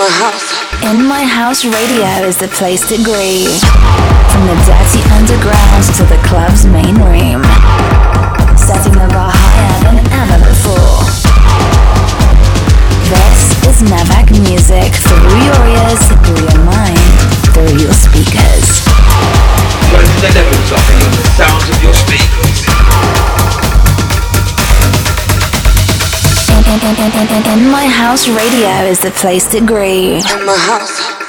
my house. In My House Radio is the place to groove. From the dirty underground to the club's main room. Setting the bar higher than ever before. This is Navak music through your ears, through your mind, through your speakers. When the levels are the sounds In, in, in, in, My House Radio is the place to groove. In my house.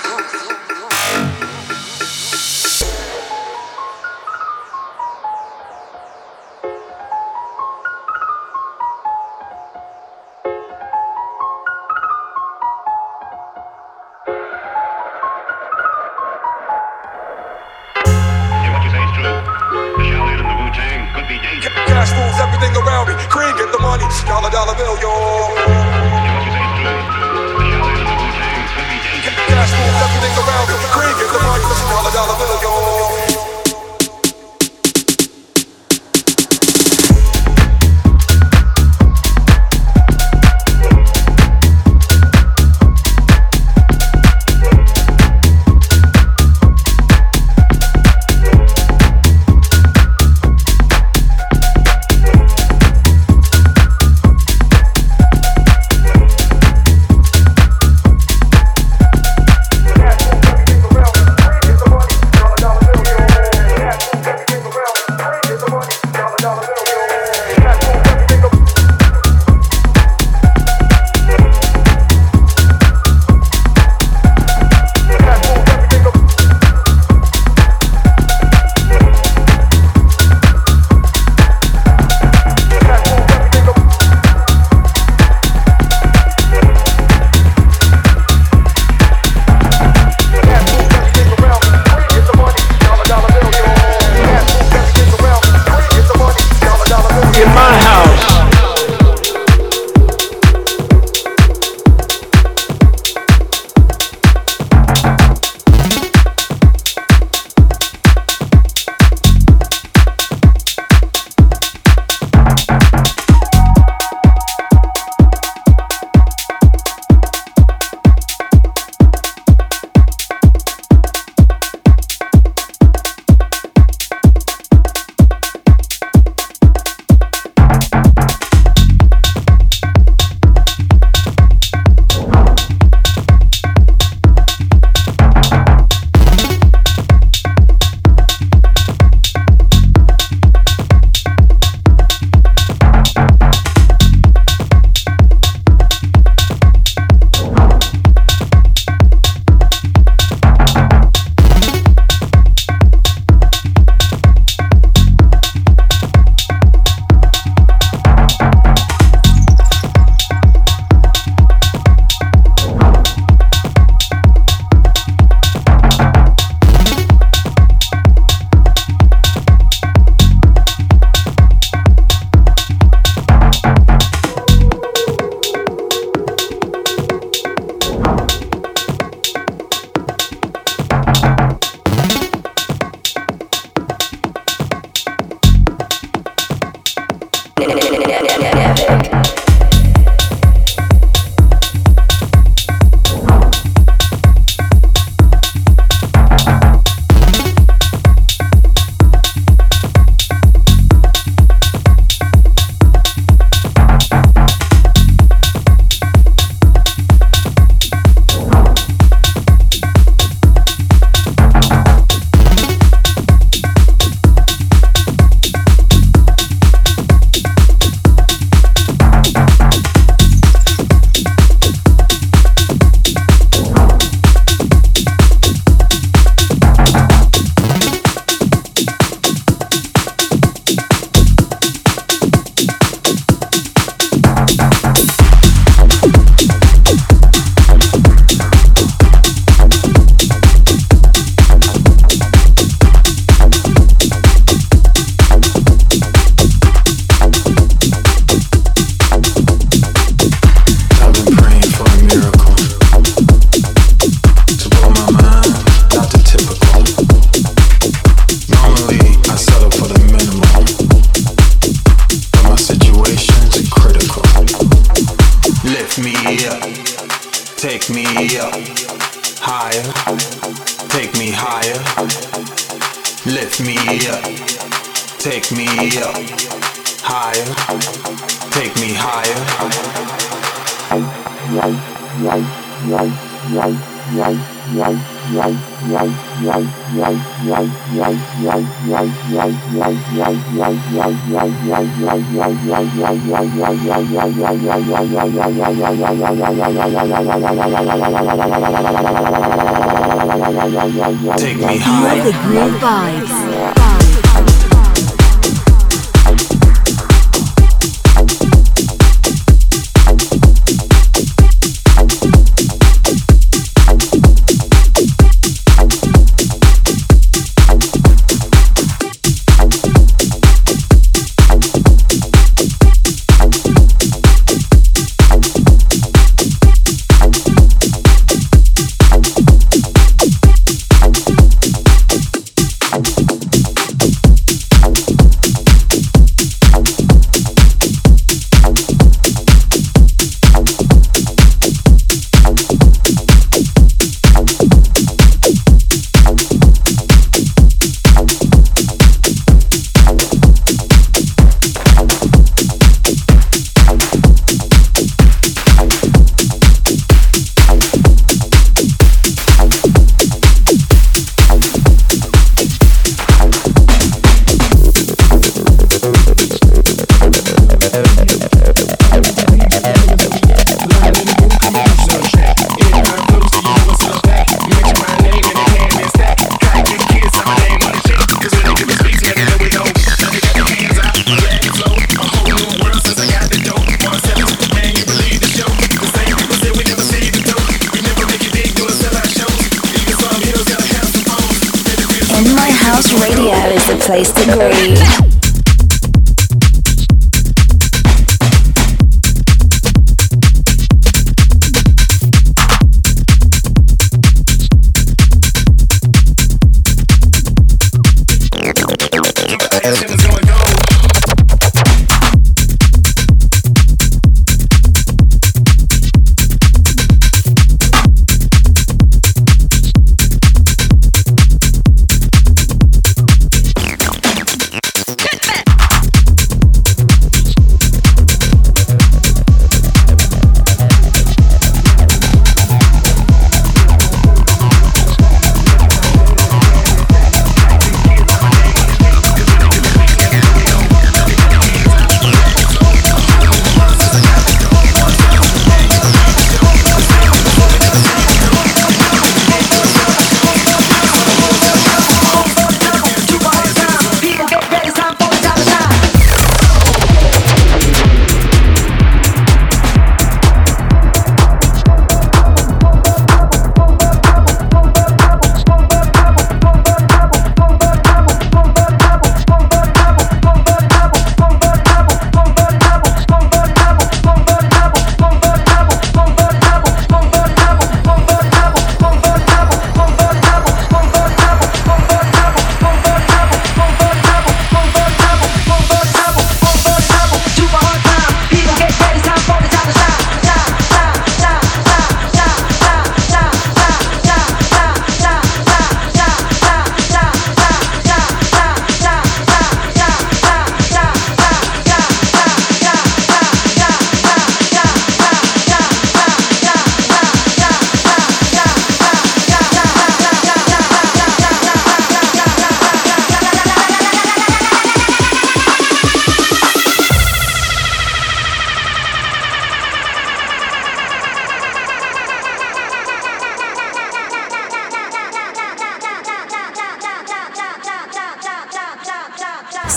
Take me higher. The Groove Vibes.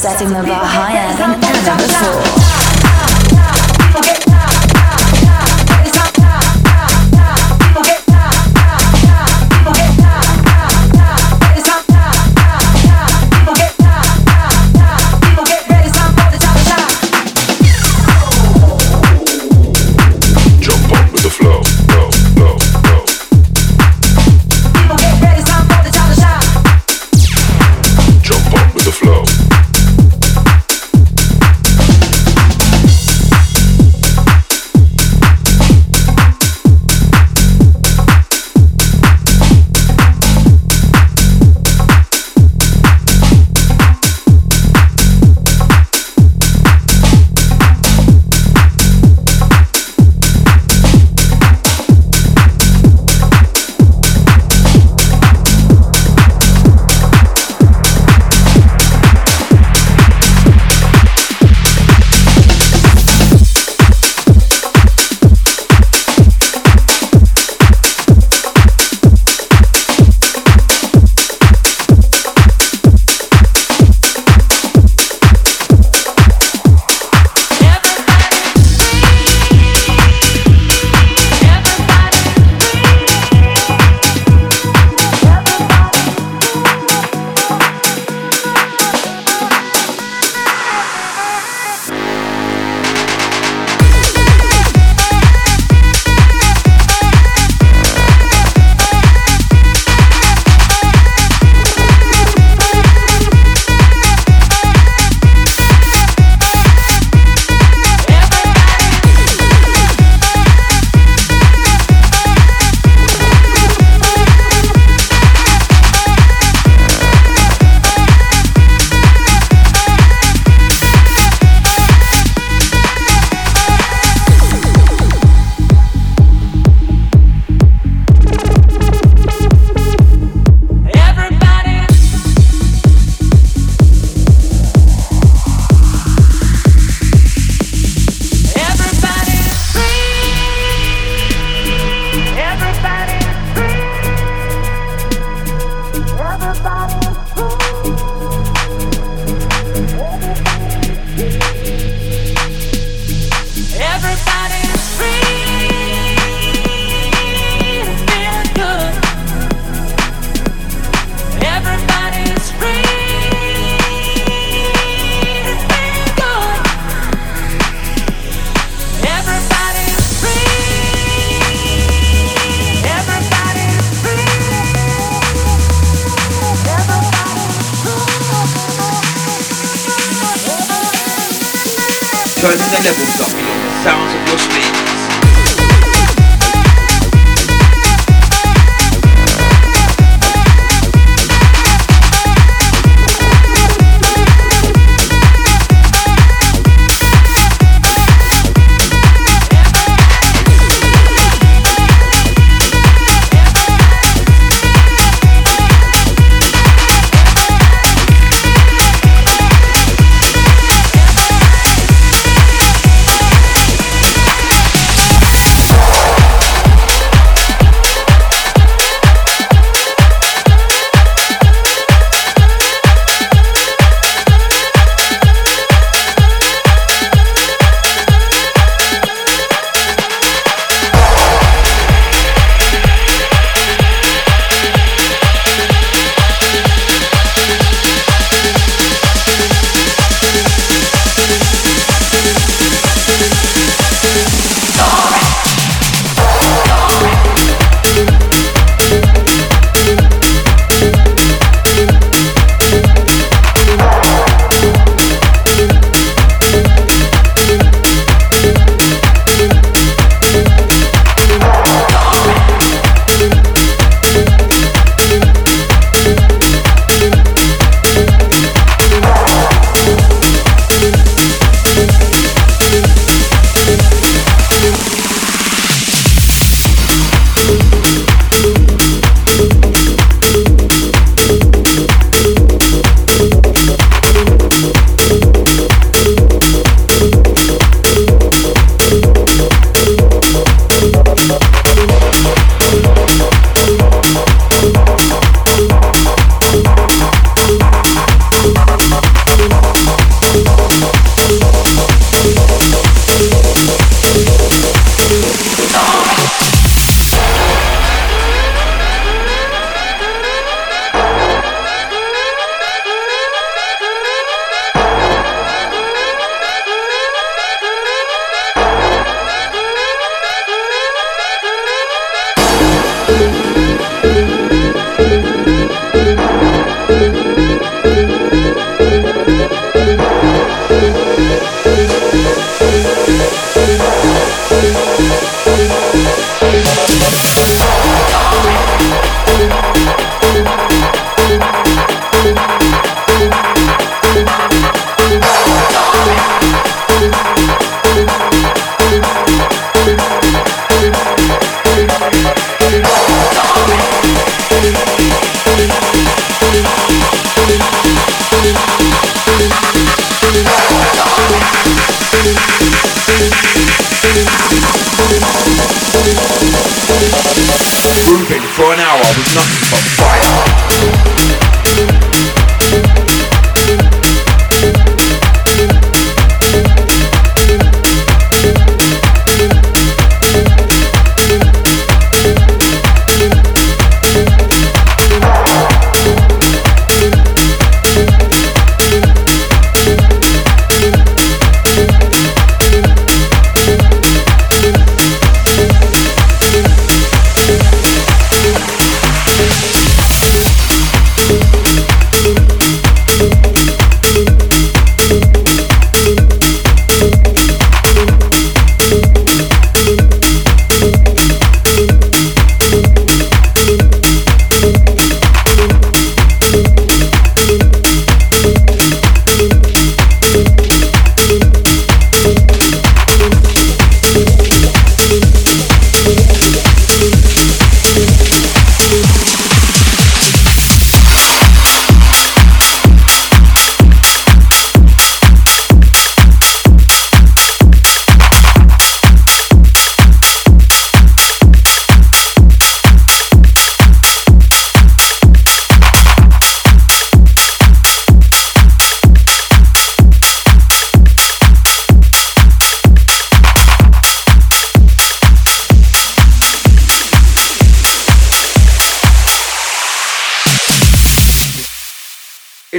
setting the bar higher than ever before.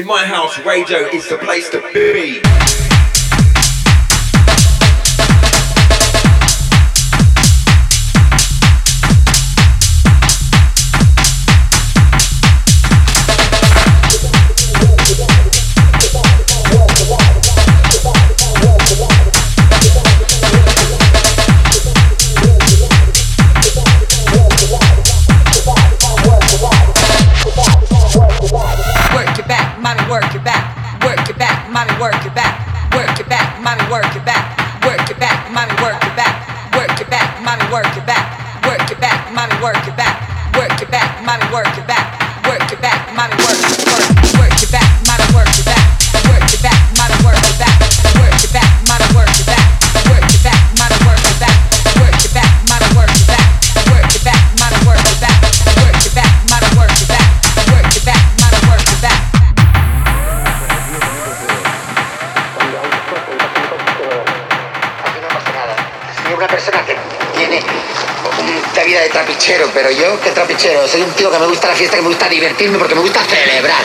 My house, radio is the place to be. mommy work your back, work your back, mommy work your back, work your back, mommy work your back, work your back, mommy work your back, work your back, mommy work your back, work your back, mommy work your back, work your back, mommy work work work your back, mommy work your back, work your back, mommy work your back, work your back. persona que tiene una vida de trapichero, pero yo, que trapichero? Soy un tío que me gusta la fiesta, que me gusta divertirme porque me gusta celebrar.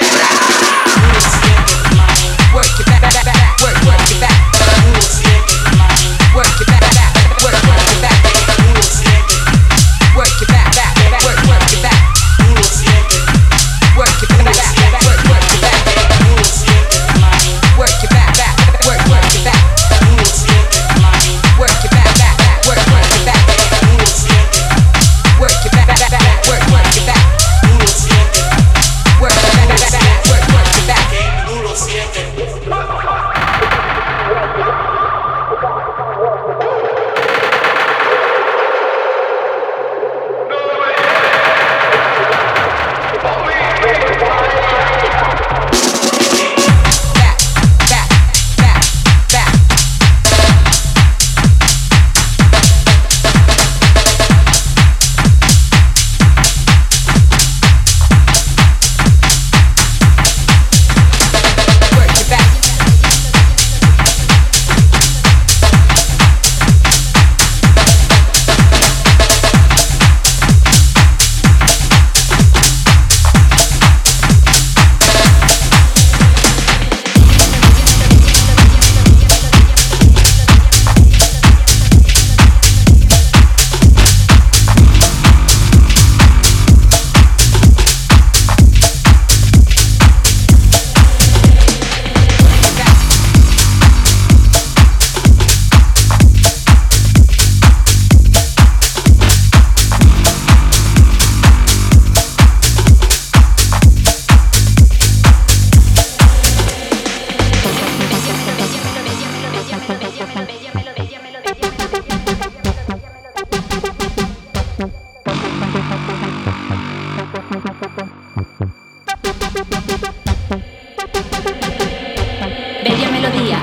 Bella melodía,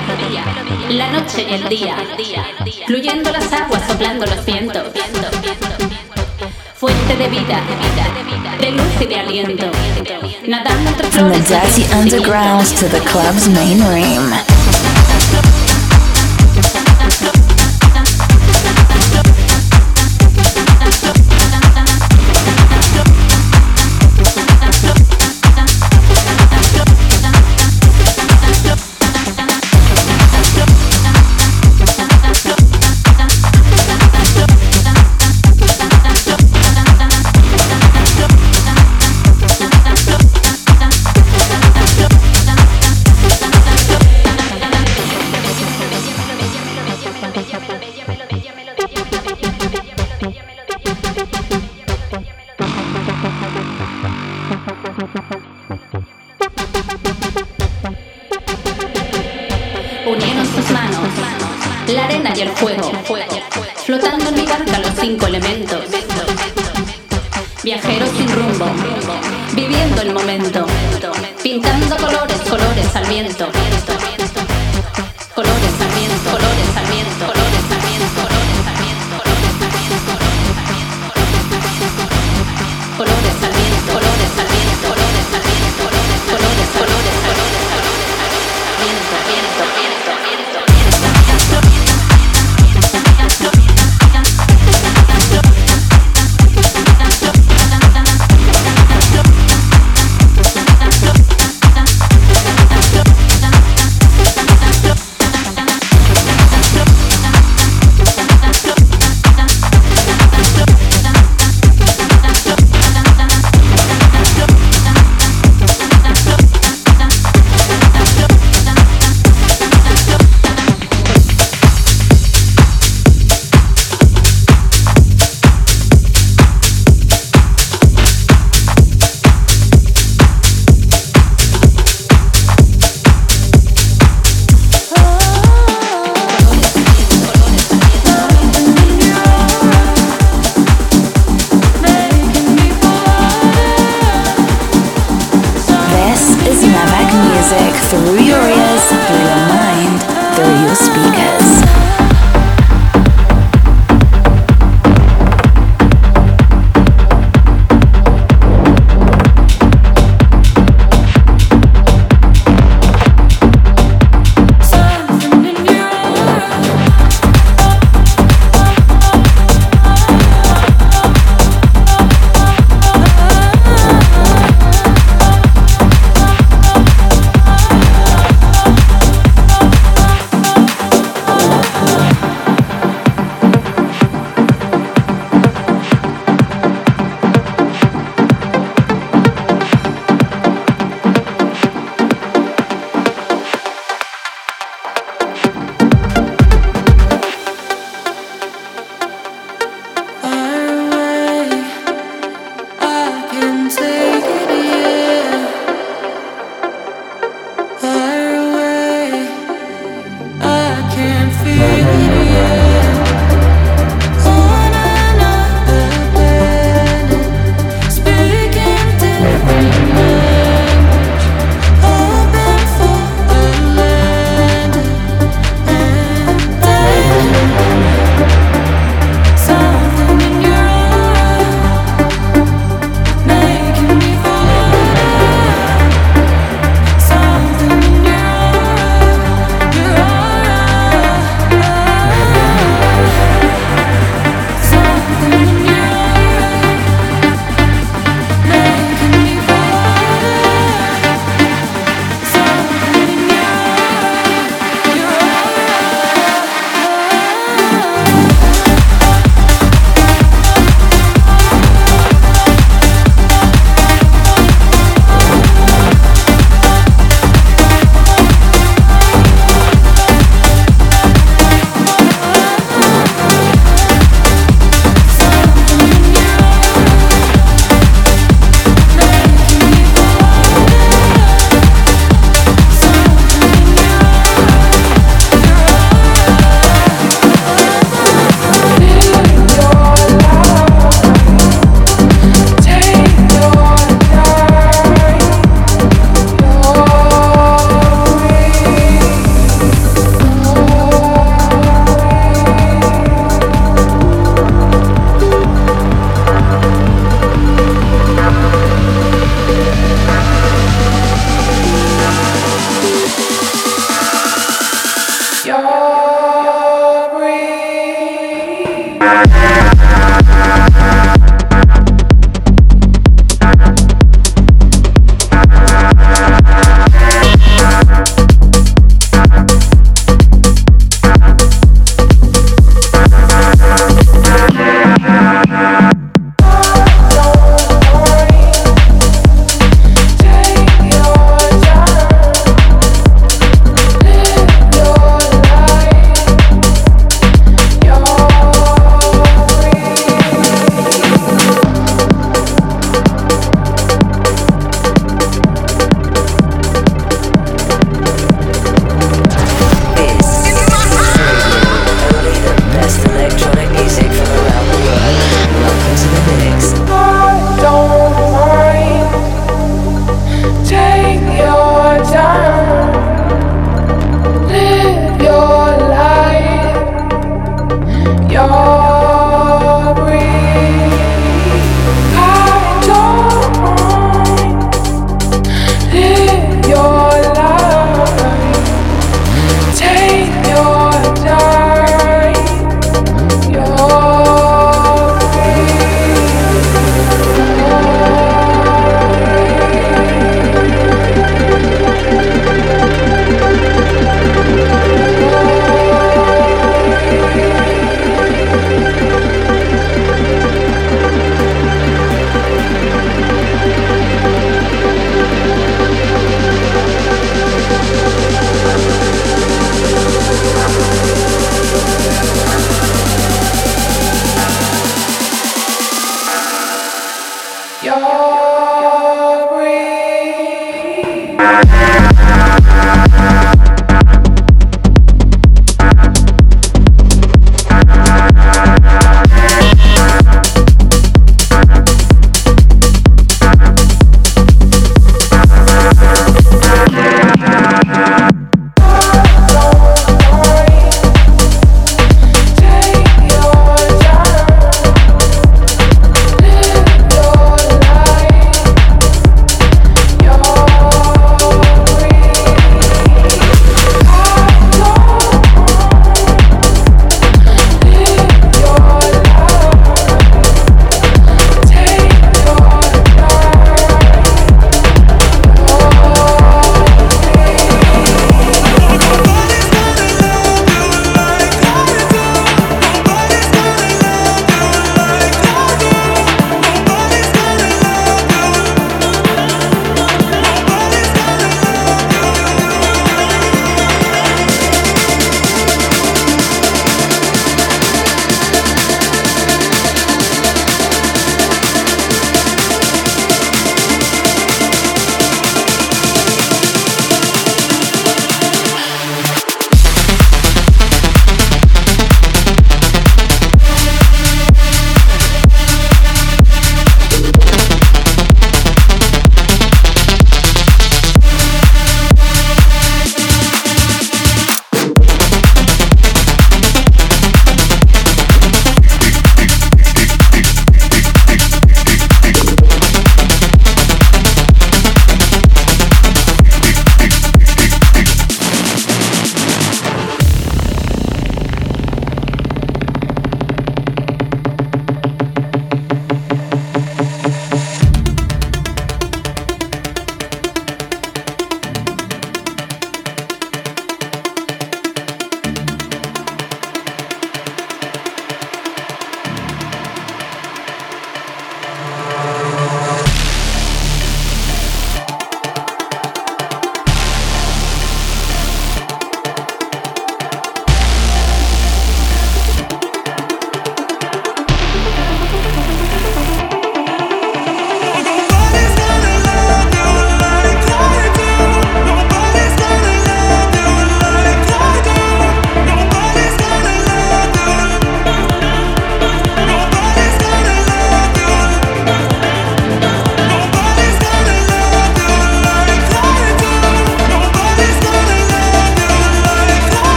la noche y el día, fluyendo las aguas, soplando los vientos. Fuente de vida, de luz y de aliento. Nadando entre From the dirty undergrounds to the club's main room.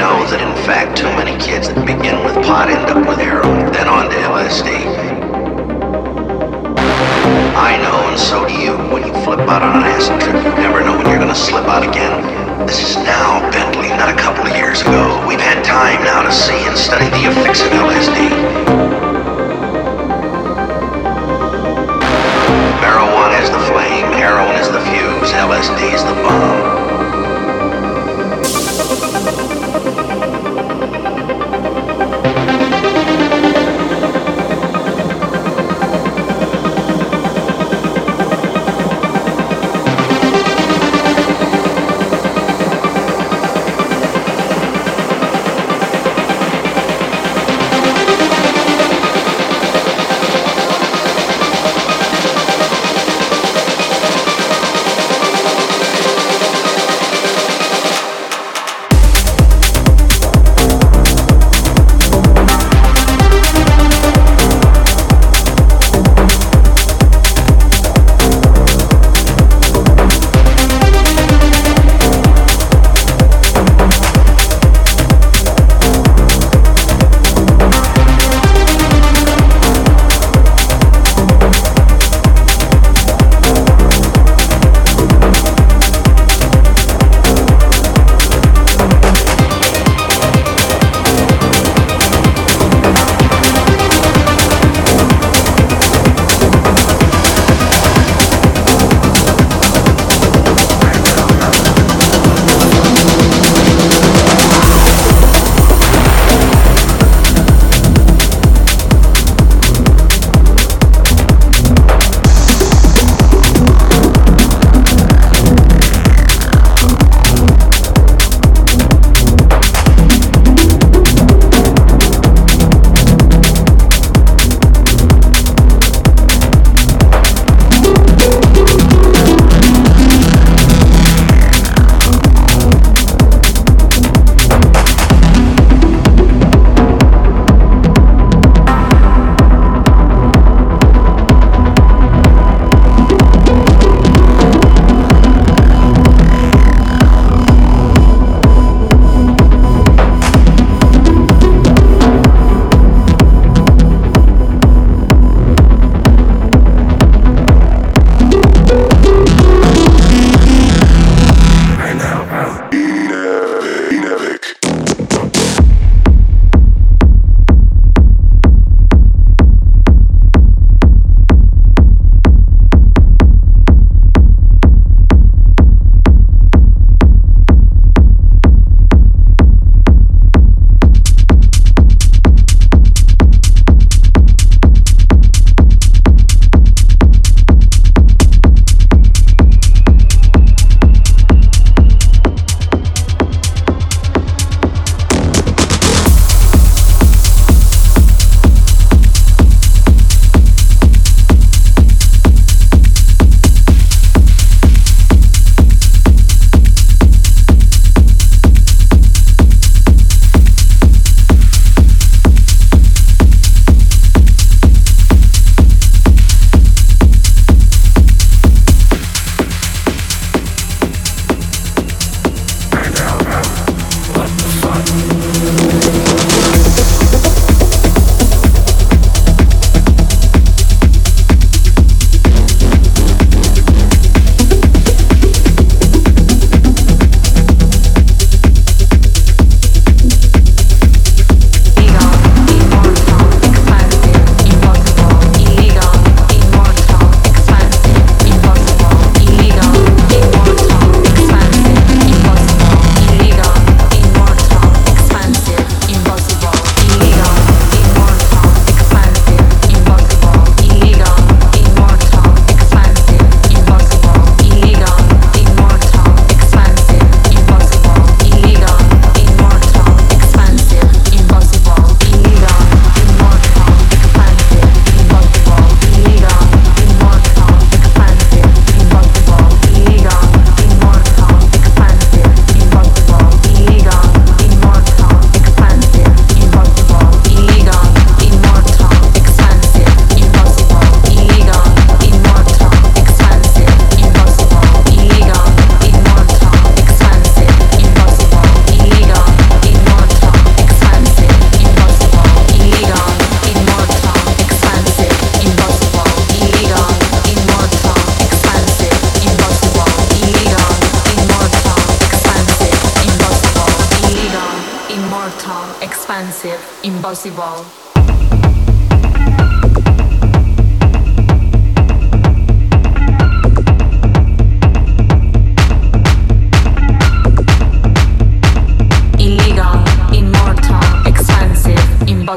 Knows that in fact too many kids that begin with pot end up with heroin, then on to LSD. I know, and so do you. When you flip out on an acid trip, you never know when you're gonna slip out again. This is now Bentley, not a couple of years ago. We've had time now to see and study the effects of LSD. Marijuana is the flame, heroin is the fuse, LSD is the bomb.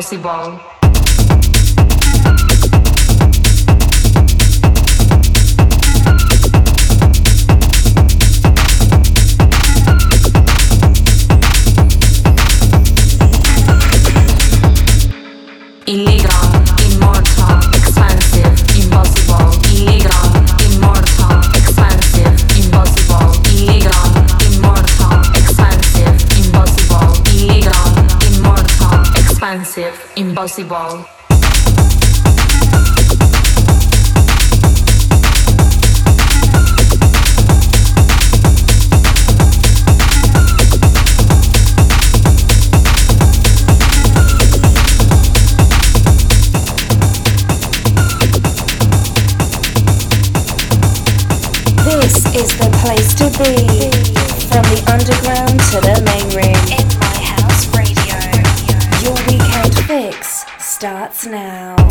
se Ball. This is the place to be. From the underground to the now.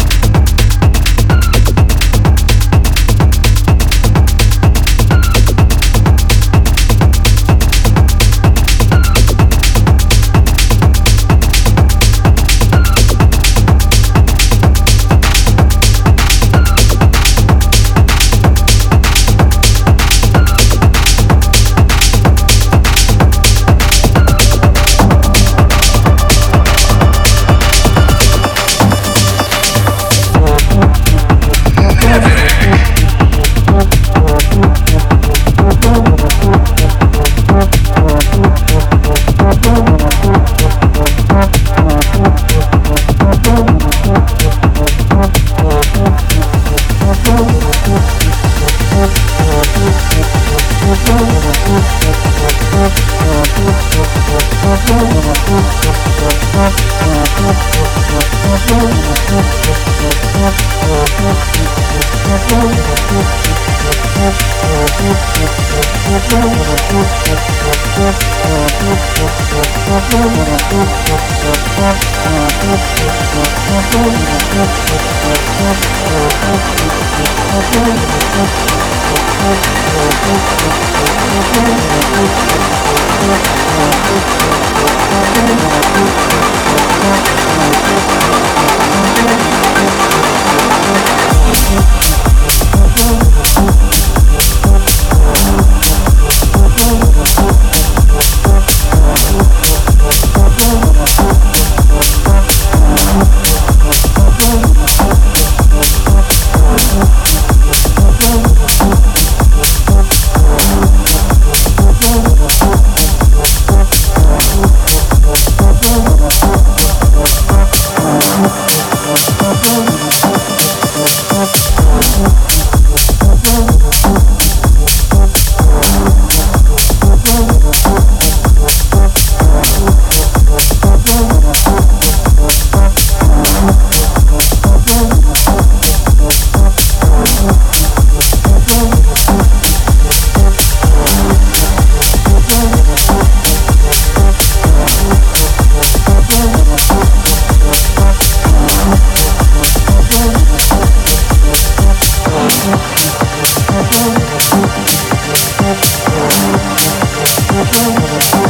I'm not oh, oh,